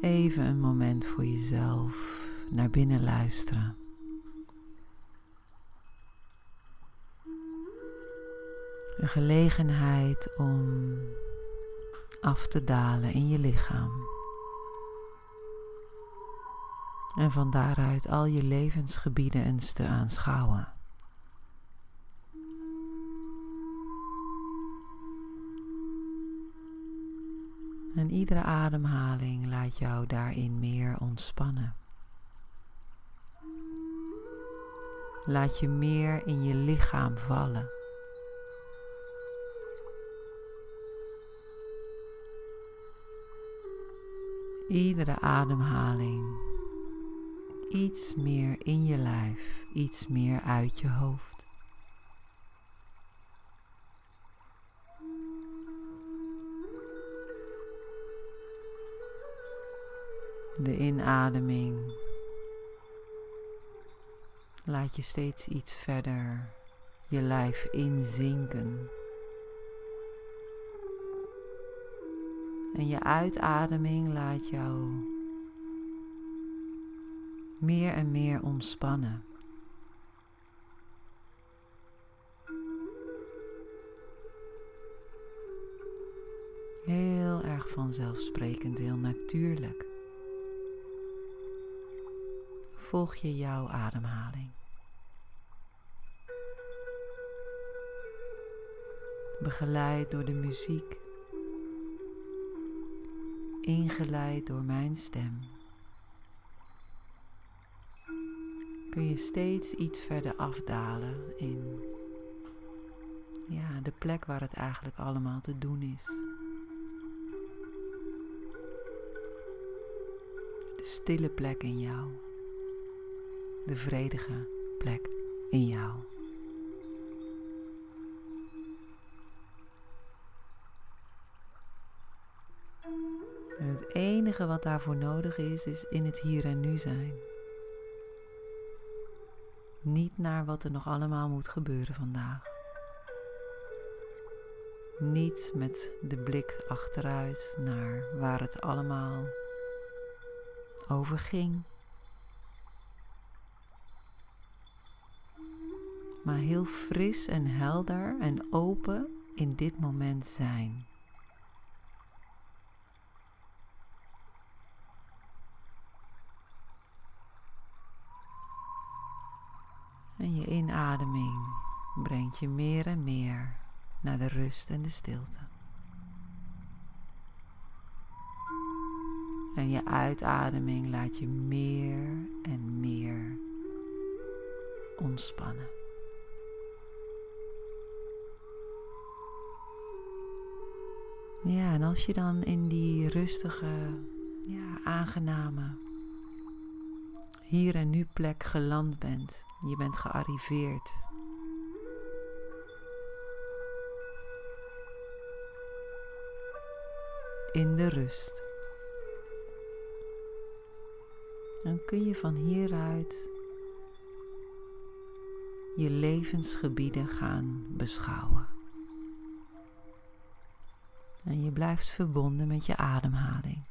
Even een moment voor jezelf naar binnen luisteren. Een gelegenheid om af te dalen in je lichaam. En van daaruit al je levensgebieden eens te aanschouwen. En iedere ademhaling laat jou daarin meer ontspannen. Laat je meer in je lichaam vallen. Iedere ademhaling iets meer in je lijf, iets meer uit je hoofd. De inademing laat je steeds iets verder je lijf inzinken. En je uitademing laat jou meer en meer ontspannen. Heel erg vanzelfsprekend, heel natuurlijk. Volg je jouw ademhaling. Begeleid door de muziek ingeleid door mijn stem, kun je steeds iets verder afdalen in ja, de plek waar het eigenlijk allemaal te doen is. De stille plek in jou. De vredige plek in jou. En het enige wat daarvoor nodig is, is in het hier en nu zijn. Niet naar wat er nog allemaal moet gebeuren vandaag. Niet met de blik achteruit naar waar het allemaal over ging. Maar heel fris en helder en open in dit moment zijn. En je inademing brengt je meer en meer naar de rust en de stilte. En je uitademing laat je meer en meer ontspannen. Ja, en als je dan in die rustige, ja, aangename hier en nu plek geland bent, je bent gearriveerd. In de rust. Dan kun je van hieruit je levensgebieden gaan beschouwen. En je blijft verbonden met je ademhaling.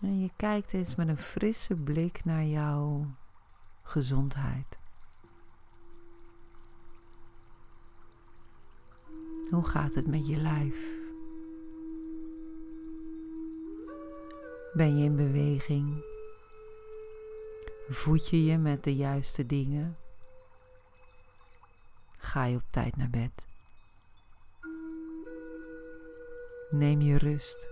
En je kijkt eens met een frisse blik naar jouw gezondheid. Hoe gaat het met je lijf? Ben je in beweging? Voed je je met de juiste dingen? Ga je op tijd naar bed? Neem je rust?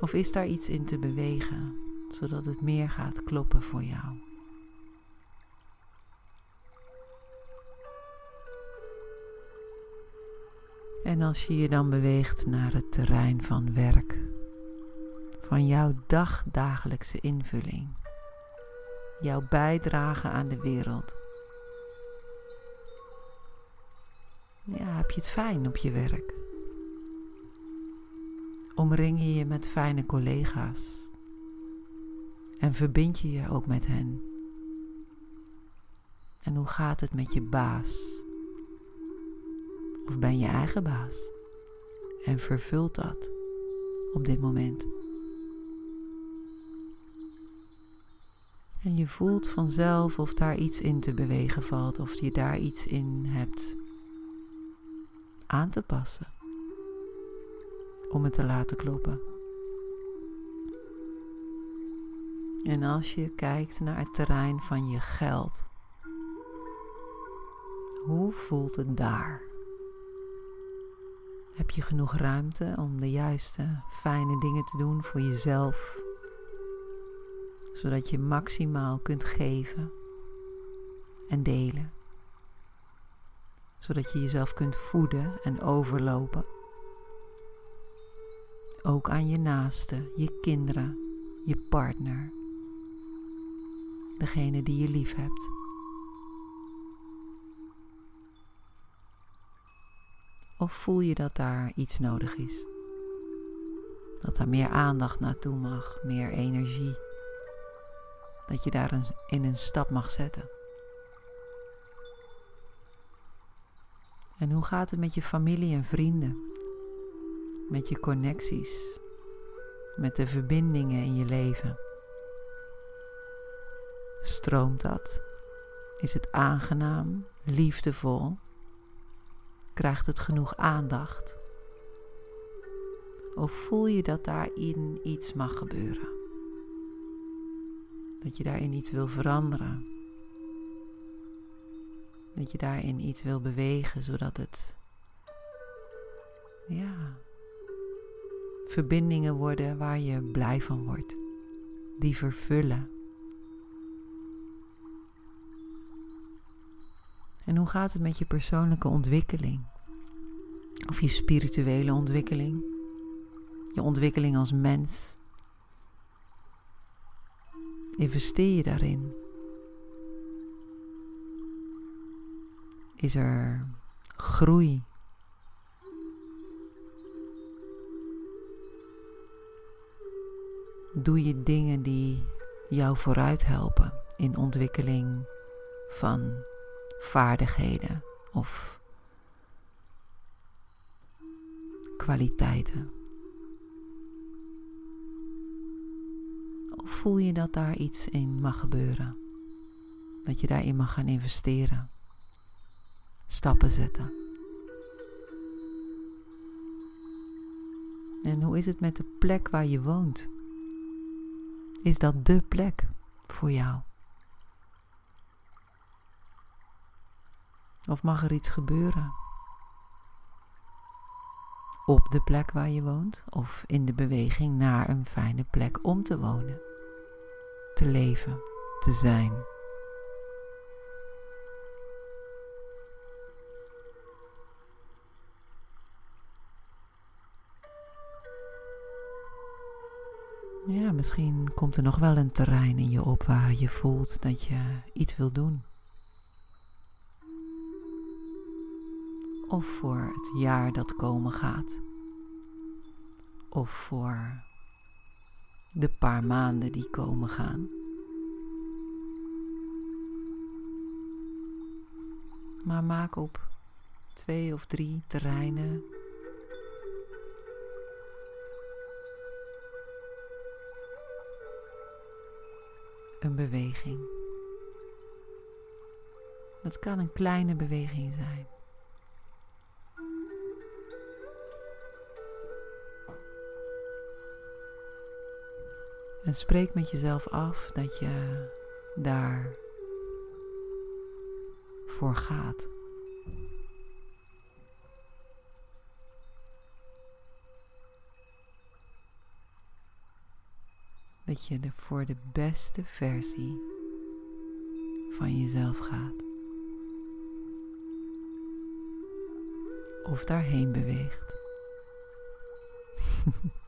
Of is daar iets in te bewegen, zodat het meer gaat kloppen voor jou? En als je je dan beweegt naar het terrein van werk, van jouw dagdagelijkse invulling, jouw bijdrage aan de wereld. Ja, heb je het fijn op je werk? Omring je je met fijne collega's en verbind je je ook met hen. En hoe gaat het met je baas? Of ben je eigen baas en vervult dat op dit moment? En je voelt vanzelf of daar iets in te bewegen valt, of je daar iets in hebt aan te passen om het te laten kloppen. En als je kijkt naar het terrein van je geld, hoe voelt het daar? Heb je genoeg ruimte om de juiste fijne dingen te doen voor jezelf, zodat je maximaal kunt geven en delen? Zodat je jezelf kunt voeden en overlopen. Ook aan je naasten, je kinderen, je partner, degene die je lief hebt. Of voel je dat daar iets nodig is? Dat daar meer aandacht naartoe mag, meer energie. Dat je daar een, in een stap mag zetten. En hoe gaat het met je familie en vrienden? Met je connecties? Met de verbindingen in je leven? Stroomt dat? Is het aangenaam, liefdevol? Krijgt het genoeg aandacht? Of voel je dat daarin iets mag gebeuren? Dat je daarin iets wil veranderen? Dat je daarin iets wil bewegen zodat het, ja, verbindingen worden waar je blij van wordt, die vervullen. En hoe gaat het met je persoonlijke ontwikkeling? Of je spirituele ontwikkeling? Je ontwikkeling als mens? Investeer je daarin? Is er groei? Doe je dingen die jou vooruit helpen in ontwikkeling van vaardigheden of kwaliteiten? Of voel je dat daar iets in mag gebeuren? Dat je daarin mag gaan investeren? Stappen zetten? En hoe is het met de plek waar je woont? Is dat de plek voor jou? Of mag er iets gebeuren? Op de plek waar je woont of in de beweging naar een fijne plek om te wonen, te leven, te zijn. Ja, misschien komt er nog wel een terrein in je op waar je voelt dat je iets wil doen. Of voor het jaar dat komen gaat. Of voor de paar maanden die komen gaan. Maar maak op twee of drie terreinen een beweging. Dat kan een kleine beweging zijn. En spreek met jezelf af dat je daar voor gaat. Dat je voor de beste versie van jezelf gaat. Of daarheen beweegt.